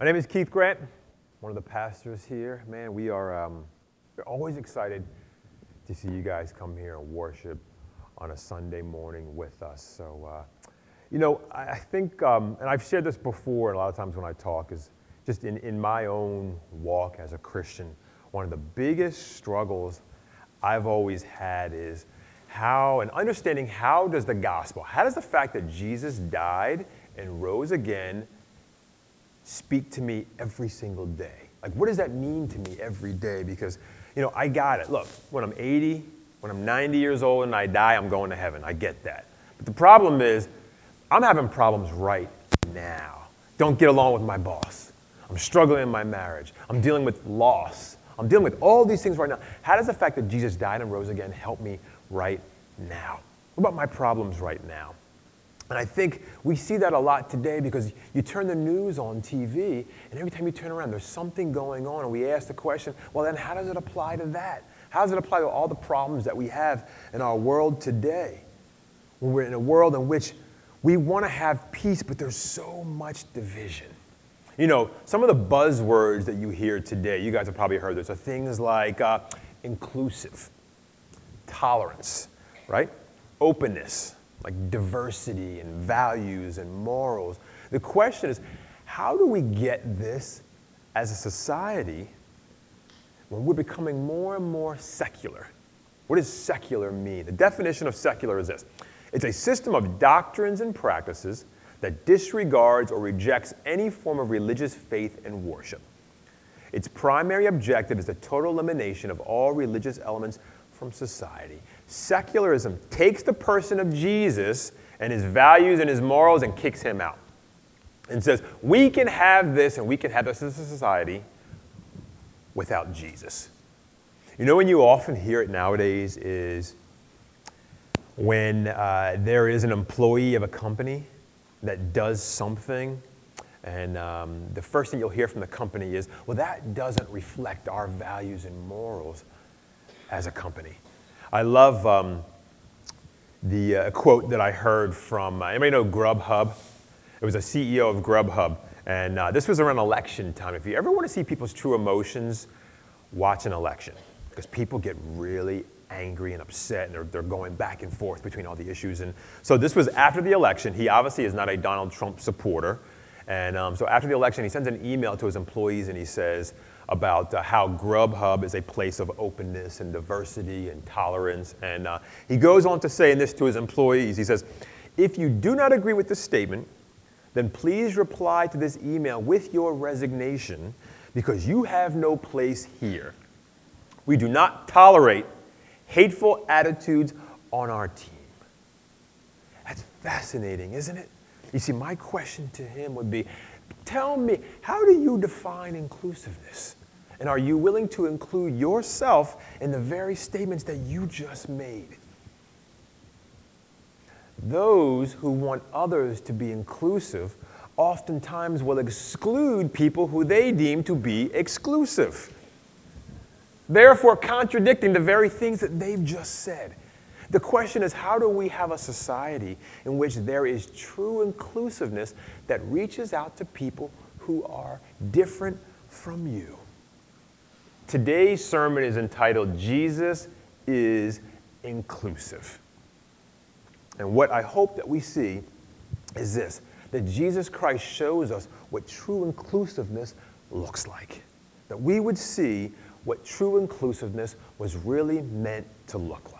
My name is Keith Grant, one of the pastors here. Man, we are um, we're always excited to see you guys come here and worship on a Sunday morning with us. So, uh, you know, I, I think, um, and I've shared this before, and a lot of times when I talk, is just in, in my own walk as a Christian, one of the biggest struggles I've always had is how, and understanding how does the gospel, how does the fact that Jesus died and rose again speak to me every single day? Like, what does that mean to me every day? Because, you know, I got it. Look, when I'm 80, when I'm 90 years old and I die, I'm going to heaven. I get that. But the problem is, I'm having problems right now. Don't get along with my boss. I'm struggling in my marriage. I'm dealing with loss. I'm dealing with all these things right now. How does the fact that Jesus died and rose again help me right now? What about my problems right now? And I think we see that a lot today because you turn the news on TV, and every time you turn around, there's something going on. And we ask the question, well, then how does it apply to that? How does it apply to all the problems that we have in our world today? When we're in a world in which we want to have peace, but there's so much division. You know, some of the buzzwords that you hear today, you guys have probably heard this, are things like uh, inclusive, tolerance, right? Openness, like diversity and values and morals. The question is, how do we get this as a society when we're becoming more and more secular? What does secular mean? The definition of secular is this it's a system of doctrines and practices that disregards or rejects any form of religious faith and worship. Its primary objective is the total elimination of all religious elements from society. Secularism takes the person of Jesus and his values and his morals and kicks him out and says, We can have this and we can have this as a society without Jesus. You know, when you often hear it nowadays is when uh, there is an employee of a company that does something, and um, the first thing you'll hear from the company is, well, that doesn't reflect our values and morals as a company. I love um, the uh, quote that I heard from, uh, anybody know Grubhub? It was a CEO of Grubhub. And uh, this was around election time. If you ever want to see people's true emotions, watch an election. Because people get really angry and upset, and they're, they're going back and forth between all the issues. And so this was after the election. He obviously is not a Donald Trump supporter. And um, so after the election, he sends an email to his employees and he says, about uh, how Grubhub is a place of openness and diversity and tolerance. And uh, he goes on to say in this to his employees he says, If you do not agree with this statement, then please reply to this email with your resignation because you have no place here. We do not tolerate hateful attitudes on our team. That's fascinating, isn't it? You see, my question to him would be tell me, how do you define inclusiveness? And are you willing to include yourself in the very statements that you just made? Those who want others to be inclusive oftentimes will exclude people who they deem to be exclusive, therefore, contradicting the very things that they've just said. The question is how do we have a society in which there is true inclusiveness that reaches out to people who are different from you? Today's sermon is entitled Jesus is Inclusive. And what I hope that we see is this that Jesus Christ shows us what true inclusiveness looks like. That we would see what true inclusiveness was really meant to look like.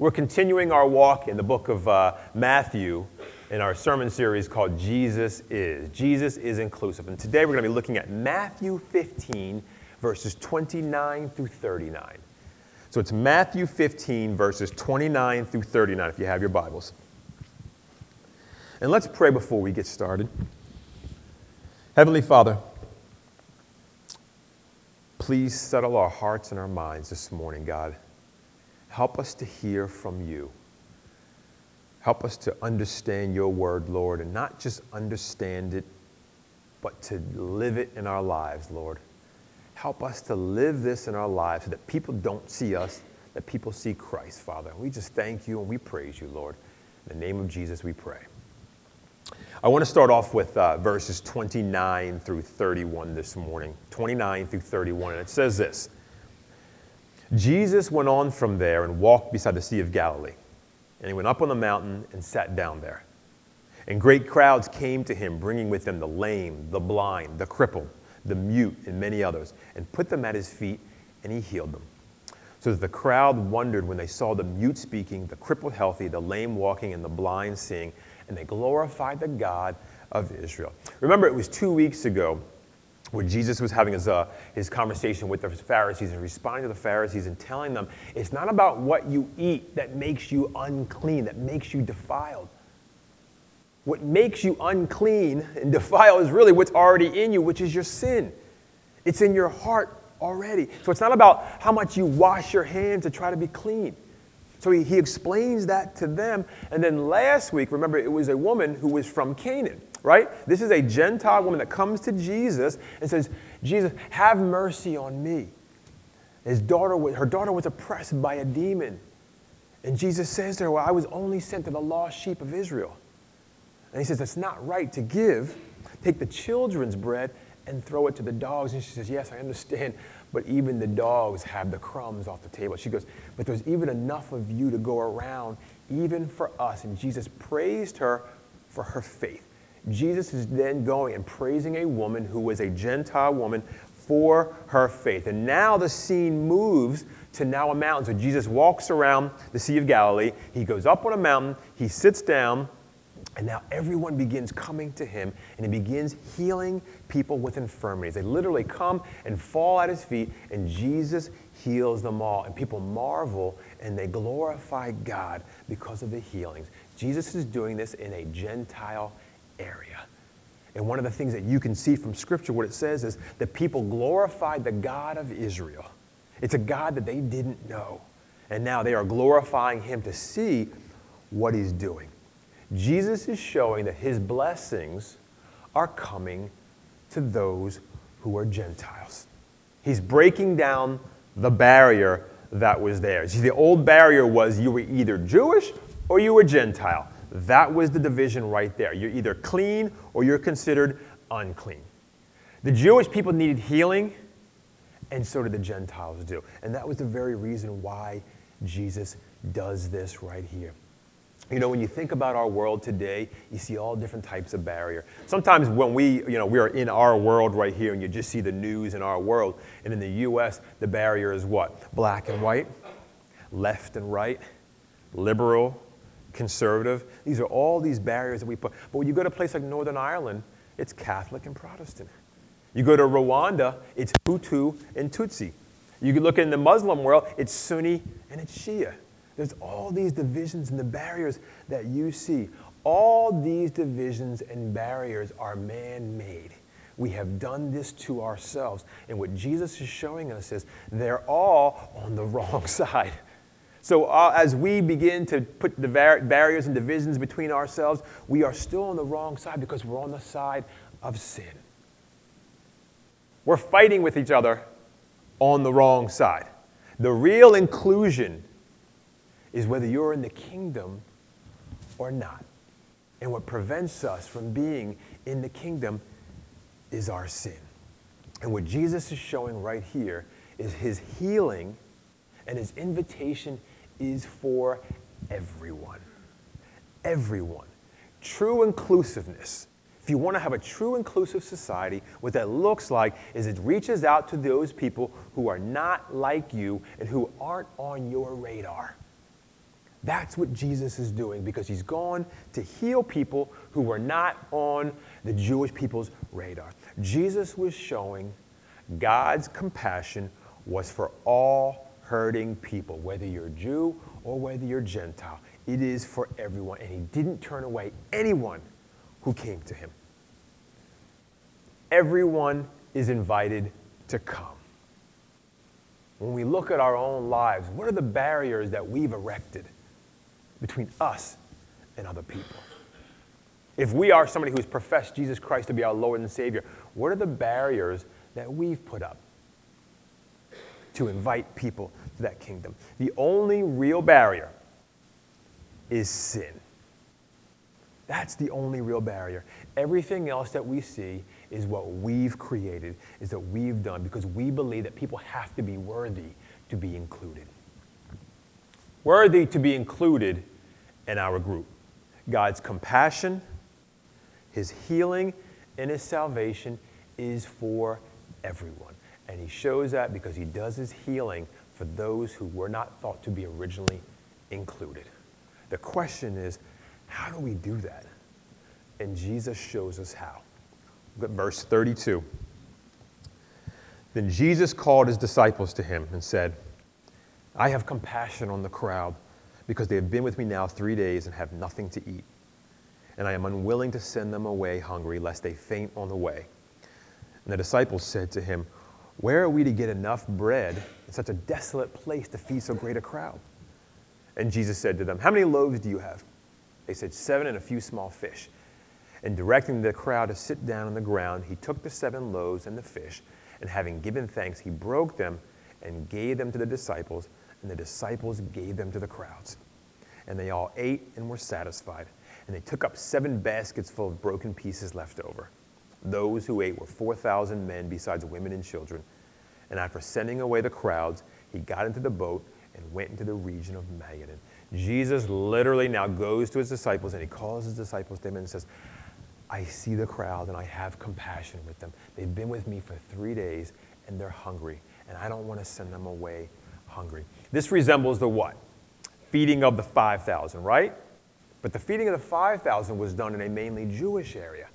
We're continuing our walk in the book of uh, Matthew in our sermon series called Jesus Is. Jesus is Inclusive. And today we're going to be looking at Matthew 15 verses 29 through 39. So it's Matthew 15, verses 29 through 39, if you have your Bibles. And let's pray before we get started. Heavenly Father, please settle our hearts and our minds this morning, God. Help us to hear from you. Help us to understand your word, Lord, and not just understand it, but to live it in our lives, Lord. Help us to live this in our lives so that people don't see us, that people see Christ, Father. We just thank you and we praise you, Lord. In the name of Jesus, we pray. I want to start off with uh, verses 29 through 31 this morning. 29 through 31. And it says this Jesus went on from there and walked beside the Sea of Galilee. And he went up on the mountain and sat down there. And great crowds came to him, bringing with them the lame, the blind, the crippled, the mute, and many others, and put them at his feet, and he healed them. So that the crowd wondered when they saw the mute speaking, the crippled healthy, the lame walking, and the blind seeing and they glorified the God of Israel. Remember, it was two weeks ago where Jesus was having his, uh, his conversation with the Pharisees and responding to the Pharisees and telling them it's not about what you eat that makes you unclean, that makes you defiled. What makes you unclean and defiled is really what's already in you, which is your sin. It's in your heart already. So it's not about how much you wash your hands to try to be clean. So he, he explains that to them. And then last week, remember, it was a woman who was from Canaan, right? This is a Gentile woman that comes to Jesus and says, Jesus, have mercy on me. His daughter, her daughter was oppressed by a demon. And Jesus says to her, Well, I was only sent to the lost sheep of Israel. And he says, It's not right to give, take the children's bread and throw it to the dogs. And she says, Yes, I understand but even the dogs have the crumbs off the table. She goes, But there's even enough of you to go around, even for us. And Jesus praised her for her faith. Jesus is then going and praising a woman who was a Gentile woman for her faith. And now the scene moves to now a mountain. So Jesus walks around the Sea of Galilee. He goes up on a mountain, he sits down, and now everyone begins coming to him and he begins healing people with infirmities. They literally come and fall at his feet, and Jesus heals them all. And people marvel and they glorify God because of the healings. Jesus is doing this in a Gentile area. And one of the things that you can see from Scripture, what it says is that people glorified the God of Israel. It's a God that they didn't know. And now they are glorifying him to see what he's doing. Jesus is showing that his blessings are coming to those who are Gentiles. He's breaking down the barrier that was there. See, the old barrier was you were either Jewish or you were Gentile. That was the division right there. You're either clean or you're considered unclean. The Jewish people needed healing, and so did the Gentiles do. And that was the very reason why Jesus does this right here. You know, when you think about our world today, you see all different types of barrier. Sometimes when we, you know, we are in our world right here and you just see the news in our world, and in the U.S., the barrier is what? Black and white, left and right, liberal, conservative. These are all these barriers that we put. But when you go to a place like Northern Ireland, it's Catholic and Protestant. You go to Rwanda, it's Hutu and Tutsi. You look in the Muslim world, it's Sunni and it's Shia. There's all these divisions and the barriers that you see. All these divisions and barriers are man made. We have done this to ourselves. And what Jesus is showing us is they're all on the wrong side. So, uh, as we begin to put the bar- barriers and divisions between ourselves, we are still on the wrong side because we're on the side of sin. We're fighting with each other on the wrong side. The real inclusion is whether you're in the kingdom or not. And what prevents us from being in the kingdom is our sin. And what Jesus is showing right here is his healing and his invitation is for everyone. Everyone. True inclusiveness. If you want to have a true inclusive society, what that looks like is it reaches out to those people who are not like you and who aren't on your radar. That's what Jesus is doing because he's gone to heal people who were not on the Jewish people's radar. Jesus was showing God's compassion was for all hurting people, whether you're Jew or whether you're Gentile. It is for everyone. And he didn't turn away anyone who came to him. Everyone is invited to come. When we look at our own lives, what are the barriers that we've erected? between us and other people. If we are somebody who's professed Jesus Christ to be our Lord and Savior, what are the barriers that we've put up to invite people to that kingdom? The only real barrier is sin. That's the only real barrier. Everything else that we see is what we've created, is that we've done, because we believe that people have to be worthy to be included. Worthy to be included in our group. God's compassion, His healing, and His salvation is for everyone. And He shows that because He does His healing for those who were not thought to be originally included. The question is, how do we do that? And Jesus shows us how. Look at verse 32. Then Jesus called his disciples to him and said, I have compassion on the crowd because they have been with me now three days and have nothing to eat. And I am unwilling to send them away hungry, lest they faint on the way. And the disciples said to him, Where are we to get enough bread in such a desolate place to feed so great a crowd? And Jesus said to them, How many loaves do you have? They said, Seven and a few small fish. And directing the crowd to sit down on the ground, he took the seven loaves and the fish, and having given thanks, he broke them and gave them to the disciples, and the disciples gave them to the crowds. And they all ate and were satisfied. And they took up seven baskets full of broken pieces left over. Those who ate were 4,000 men, besides women and children. And after sending away the crowds, he got into the boat and went into the region of Magadan. Jesus literally now goes to his disciples and he calls his disciples to him and says, I see the crowd and I have compassion with them. They've been with me for three days and they're hungry, and I don't want to send them away hungry. This resembles the what? Feeding of the 5,000, right? But the feeding of the 5,000 was done in a mainly Jewish area.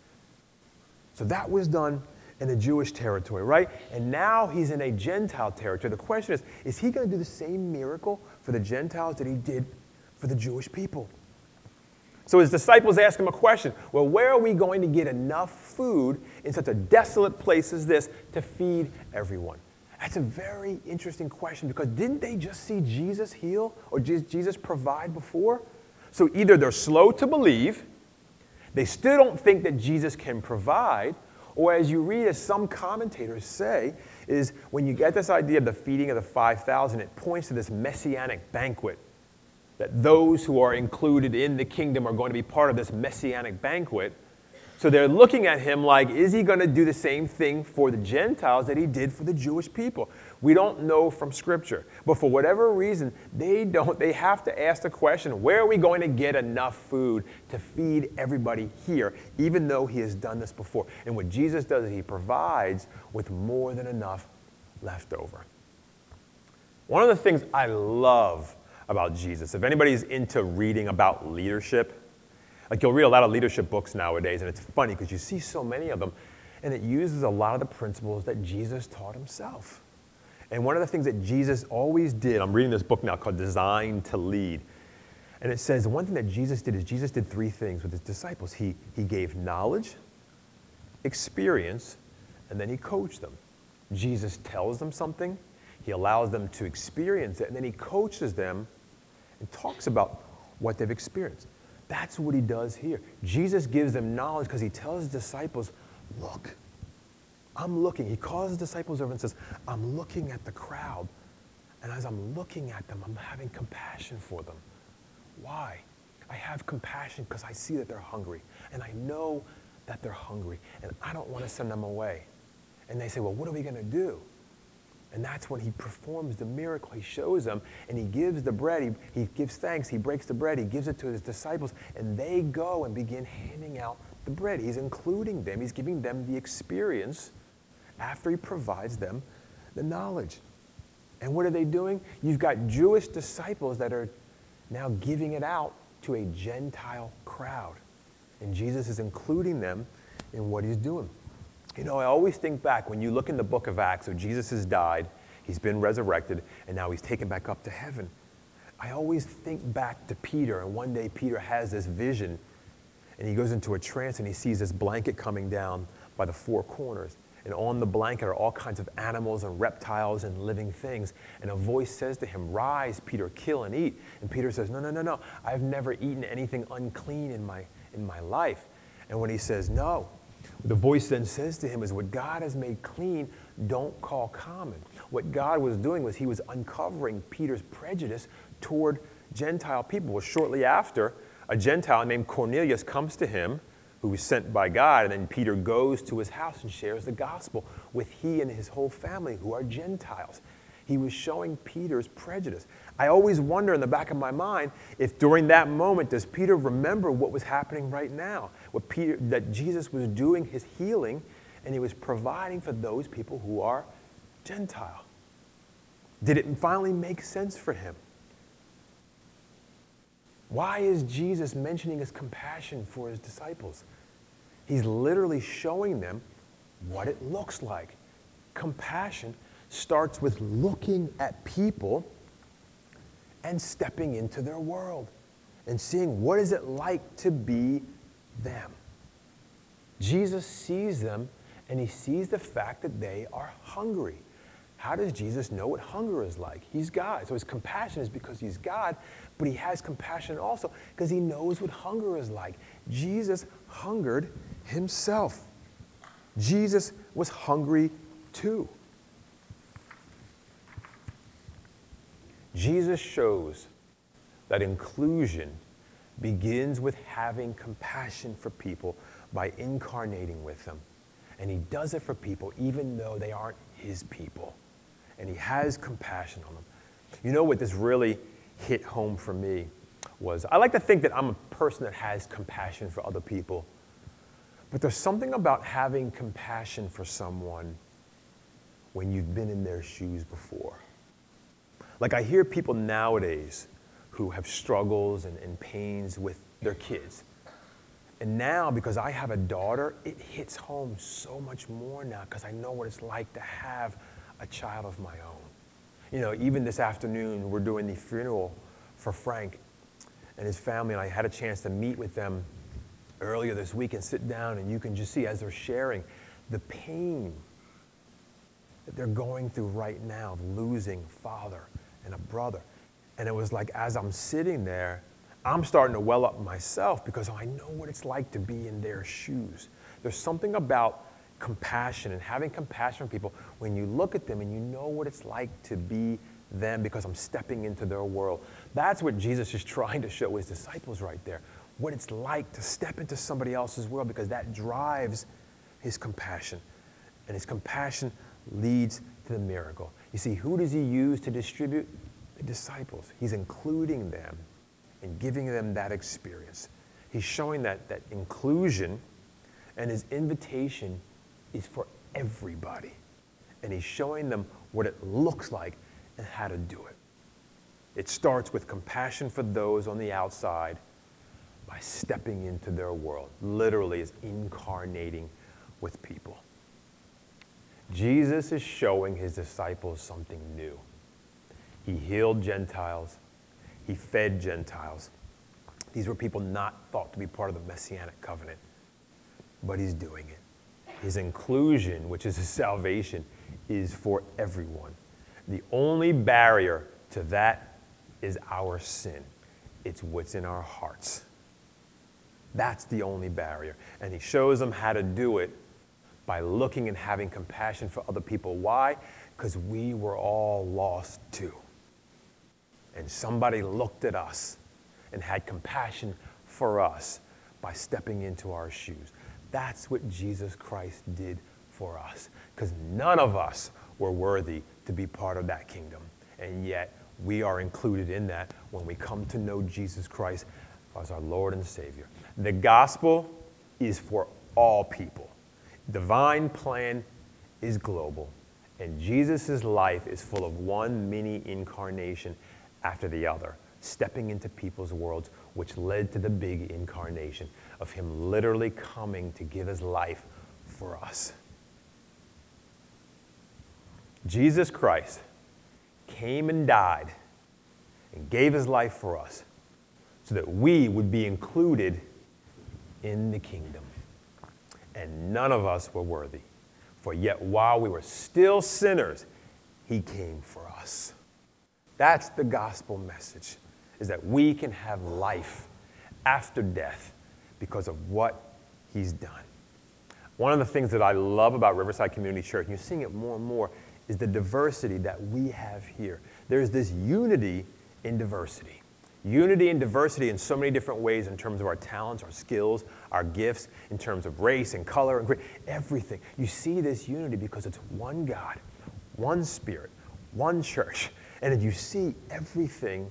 So that was done in the Jewish territory, right? And now he's in a Gentile territory. The question is is he going to do the same miracle for the Gentiles that he did for the Jewish people? So his disciples ask him a question Well, where are we going to get enough food in such a desolate place as this to feed everyone? That's a very interesting question because didn't they just see Jesus heal or Jesus provide before? So either they're slow to believe, they still don't think that Jesus can provide, or as you read, as some commentators say, is when you get this idea of the feeding of the 5,000, it points to this messianic banquet that those who are included in the kingdom are going to be part of this messianic banquet. So they're looking at him like, is he going to do the same thing for the Gentiles that he did for the Jewish people? We don't know from Scripture. But for whatever reason, they don't, they have to ask the question, where are we going to get enough food to feed everybody here, even though he has done this before? And what Jesus does is he provides with more than enough left over. One of the things I love about Jesus. If anybody's into reading about leadership, like you'll read a lot of leadership books nowadays, and it's funny because you see so many of them, and it uses a lot of the principles that Jesus taught himself. And one of the things that Jesus always did, I'm reading this book now called Designed to Lead. And it says the one thing that Jesus did is Jesus did three things with his disciples. He, he gave knowledge, experience, and then he coached them. Jesus tells them something, he allows them to experience it, and then he coaches them and talks about what they've experienced. That's what he does here. Jesus gives them knowledge because he tells his disciples, Look, I'm looking. He calls his disciples over and says, I'm looking at the crowd. And as I'm looking at them, I'm having compassion for them. Why? I have compassion because I see that they're hungry. And I know that they're hungry. And I don't want to send them away. And they say, Well, what are we going to do? And that's when he performs the miracle. He shows them and he gives the bread. He, he gives thanks. He breaks the bread. He gives it to his disciples. And they go and begin handing out the bread. He's including them. He's giving them the experience after he provides them the knowledge. And what are they doing? You've got Jewish disciples that are now giving it out to a Gentile crowd. And Jesus is including them in what he's doing. You know, I always think back when you look in the book of Acts, so Jesus has died, he's been resurrected, and now he's taken back up to heaven. I always think back to Peter, and one day Peter has this vision, and he goes into a trance and he sees this blanket coming down by the four corners. And on the blanket are all kinds of animals and reptiles and living things. And a voice says to him, Rise, Peter, kill and eat. And Peter says, No, no, no, no. I've never eaten anything unclean in my, in my life. And when he says no, the voice then says to him is what God has made clean, don't call common. What God was doing was he was uncovering Peter's prejudice toward Gentile people. Well, shortly after, a Gentile named Cornelius comes to him, who was sent by God, and then Peter goes to his house and shares the gospel with he and his whole family, who are Gentiles. He was showing Peter's prejudice. I always wonder in the back of my mind if during that moment does Peter remember what was happening right now? What Peter that Jesus was doing his healing and he was providing for those people who are Gentile. Did it finally make sense for him? Why is Jesus mentioning his compassion for his disciples? He's literally showing them what it looks like. Compassion starts with looking at people and stepping into their world and seeing what is it like to be them. Jesus sees them and he sees the fact that they are hungry. How does Jesus know what hunger is like? He's God. So his compassion is because he's God, but he has compassion also because he knows what hunger is like. Jesus hungered himself. Jesus was hungry too. Jesus shows that inclusion begins with having compassion for people by incarnating with them. And he does it for people even though they aren't his people. And he has compassion on them. You know what this really hit home for me was I like to think that I'm a person that has compassion for other people. But there's something about having compassion for someone when you've been in their shoes before. Like I hear people nowadays who have struggles and, and pains with their kids. And now, because I have a daughter, it hits home so much more now because I know what it's like to have a child of my own. You know, even this afternoon, we're doing the funeral for Frank and his family, and I had a chance to meet with them earlier this week and sit down, and you can just see as they're sharing the pain that they're going through right now of losing father and a brother. And it was like, as I'm sitting there, I'm starting to well up myself because I know what it's like to be in their shoes. There's something about compassion and having compassion for people when you look at them and you know what it's like to be them because I'm stepping into their world. That's what Jesus is trying to show his disciples right there. What it's like to step into somebody else's world because that drives his compassion. And his compassion leads to the miracle. You see, who does he use to distribute? The disciples. He's including them and giving them that experience. He's showing that, that inclusion and his invitation is for everybody. And he's showing them what it looks like and how to do it. It starts with compassion for those on the outside by stepping into their world, literally, is incarnating with people. Jesus is showing his disciples something new. He healed Gentiles, he fed Gentiles. These were people not thought to be part of the messianic covenant, but he's doing it. His inclusion, which is his salvation, is for everyone. The only barrier to that is our sin. It's what's in our hearts. That's the only barrier. And he shows them how to do it by looking and having compassion for other people. Why? Because we were all lost too. And somebody looked at us and had compassion for us by stepping into our shoes. That's what Jesus Christ did for us. Because none of us were worthy to be part of that kingdom. And yet, we are included in that when we come to know Jesus Christ as our Lord and Savior. The gospel is for all people divine plan is global, and Jesus' life is full of one mini incarnation after the other, stepping into people's worlds, which led to the big incarnation of Him literally coming to give His life for us. Jesus Christ came and died and gave His life for us so that we would be included in the kingdom and none of us were worthy. For yet while we were still sinners, he came for us. That's the gospel message, is that we can have life after death because of what he's done. One of the things that I love about Riverside Community Church, and you're seeing it more and more, is the diversity that we have here. There's this unity in diversity. Unity and diversity in so many different ways in terms of our talents, our skills, our gifts, in terms of race and color and everything. You see this unity because it's one God, one Spirit, one church. And you see everything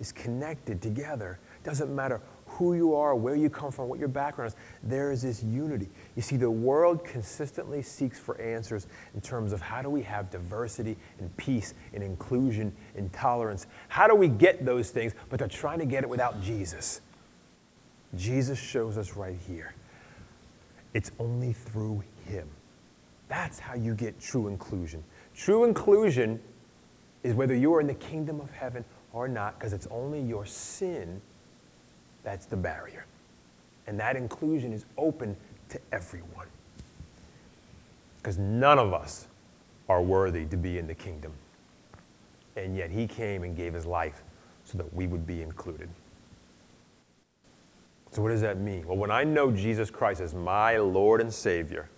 is connected together. Doesn't matter who you are, where you come from, what your background is, there is this unity. You see, the world consistently seeks for answers in terms of how do we have diversity and peace and inclusion and tolerance. How do we get those things? But they're trying to get it without Jesus. Jesus shows us right here. It's only through Him. That's how you get true inclusion. True inclusion is whether you're in the kingdom of heaven or not, because it's only your sin that's the barrier. And that inclusion is open to everyone. Because none of us are worthy to be in the kingdom. And yet he came and gave his life so that we would be included. So, what does that mean? Well, when I know Jesus Christ as my Lord and Savior,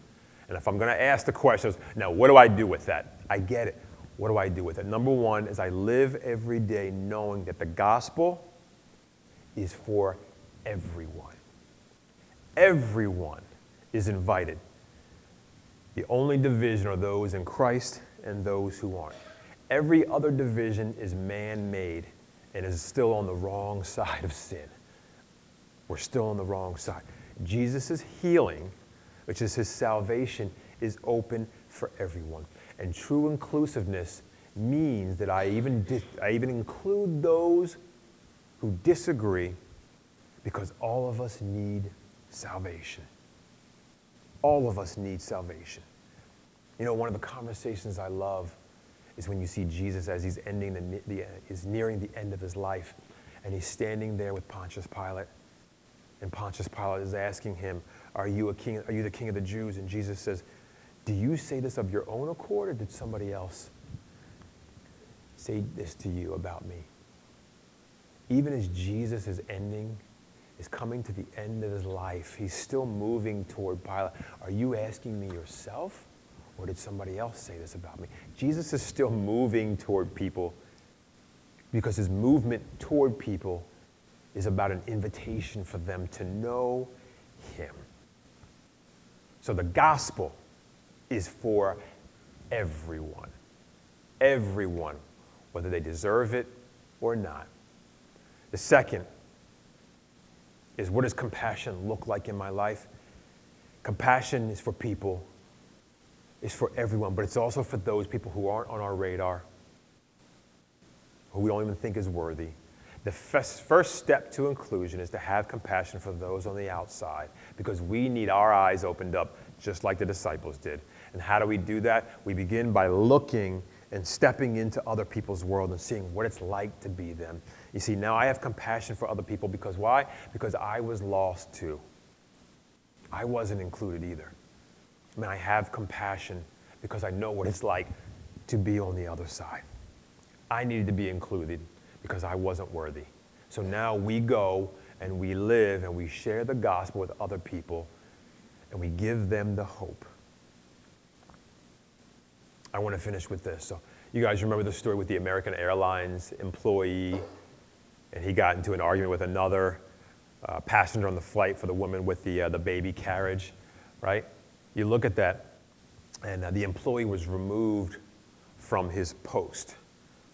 and if I'm going to ask the questions, now what do I do with that? I get it. What do I do with it? Number one is I live every day knowing that the gospel is for everyone. Everyone is invited. The only division are those in Christ and those who aren't. Every other division is man made and is still on the wrong side of sin. We're still on the wrong side. Jesus' healing, which is his salvation, is open for everyone. And true inclusiveness means that I even, I even include those who disagree because all of us need salvation. All of us need salvation. You know, one of the conversations I love is when you see Jesus as he's ending the, the uh, is nearing the end of his life, and he's standing there with Pontius Pilate, and Pontius Pilate is asking him, "Are you a king? Are you the king of the Jews?" And Jesus says, "Do you say this of your own accord, or did somebody else say this to you about me?" Even as Jesus is ending, is coming to the end of his life, he's still moving toward Pilate. Are you asking me yourself? Or did somebody else say this about me? Jesus is still moving toward people because his movement toward people is about an invitation for them to know him. So the gospel is for everyone. Everyone, whether they deserve it or not. The second is what does compassion look like in my life? Compassion is for people, it's for everyone, but it's also for those people who aren't on our radar, who we don't even think is worthy. The first step to inclusion is to have compassion for those on the outside because we need our eyes opened up just like the disciples did. And how do we do that? We begin by looking and stepping into other people's world and seeing what it's like to be them. You see, now I have compassion for other people because why? Because I was lost too. I wasn't included either. I mean, I have compassion because I know what it's like to be on the other side. I needed to be included because I wasn't worthy. So now we go and we live and we share the gospel with other people and we give them the hope I want to finish with this. So, you guys remember the story with the American Airlines employee, and he got into an argument with another uh, passenger on the flight for the woman with the, uh, the baby carriage, right? You look at that, and uh, the employee was removed from his post,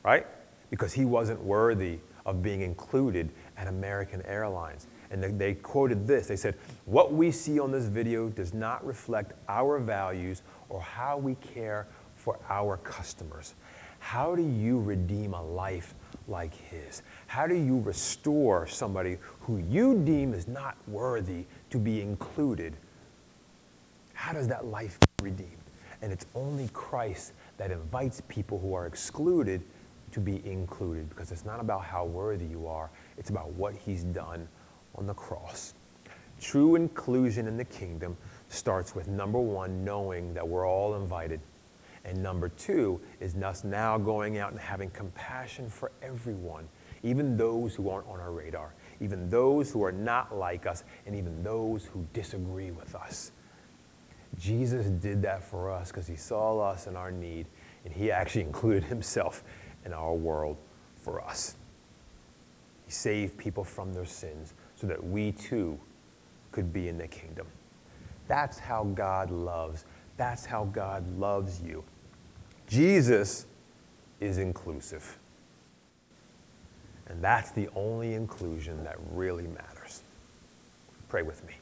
right? Because he wasn't worthy of being included at American Airlines. And they, they quoted this they said, What we see on this video does not reflect our values or how we care for our customers. How do you redeem a life like his? How do you restore somebody who you deem is not worthy to be included? How does that life get redeemed? And it's only Christ that invites people who are excluded to be included because it's not about how worthy you are, it's about what he's done on the cross. True inclusion in the kingdom starts with number one, knowing that we're all invited and number two is us now going out and having compassion for everyone, even those who aren't on our radar, even those who are not like us, and even those who disagree with us. Jesus did that for us because he saw us in our need, and he actually included himself in our world for us. He saved people from their sins so that we too could be in the kingdom. That's how God loves. That's how God loves you. Jesus is inclusive. And that's the only inclusion that really matters. Pray with me.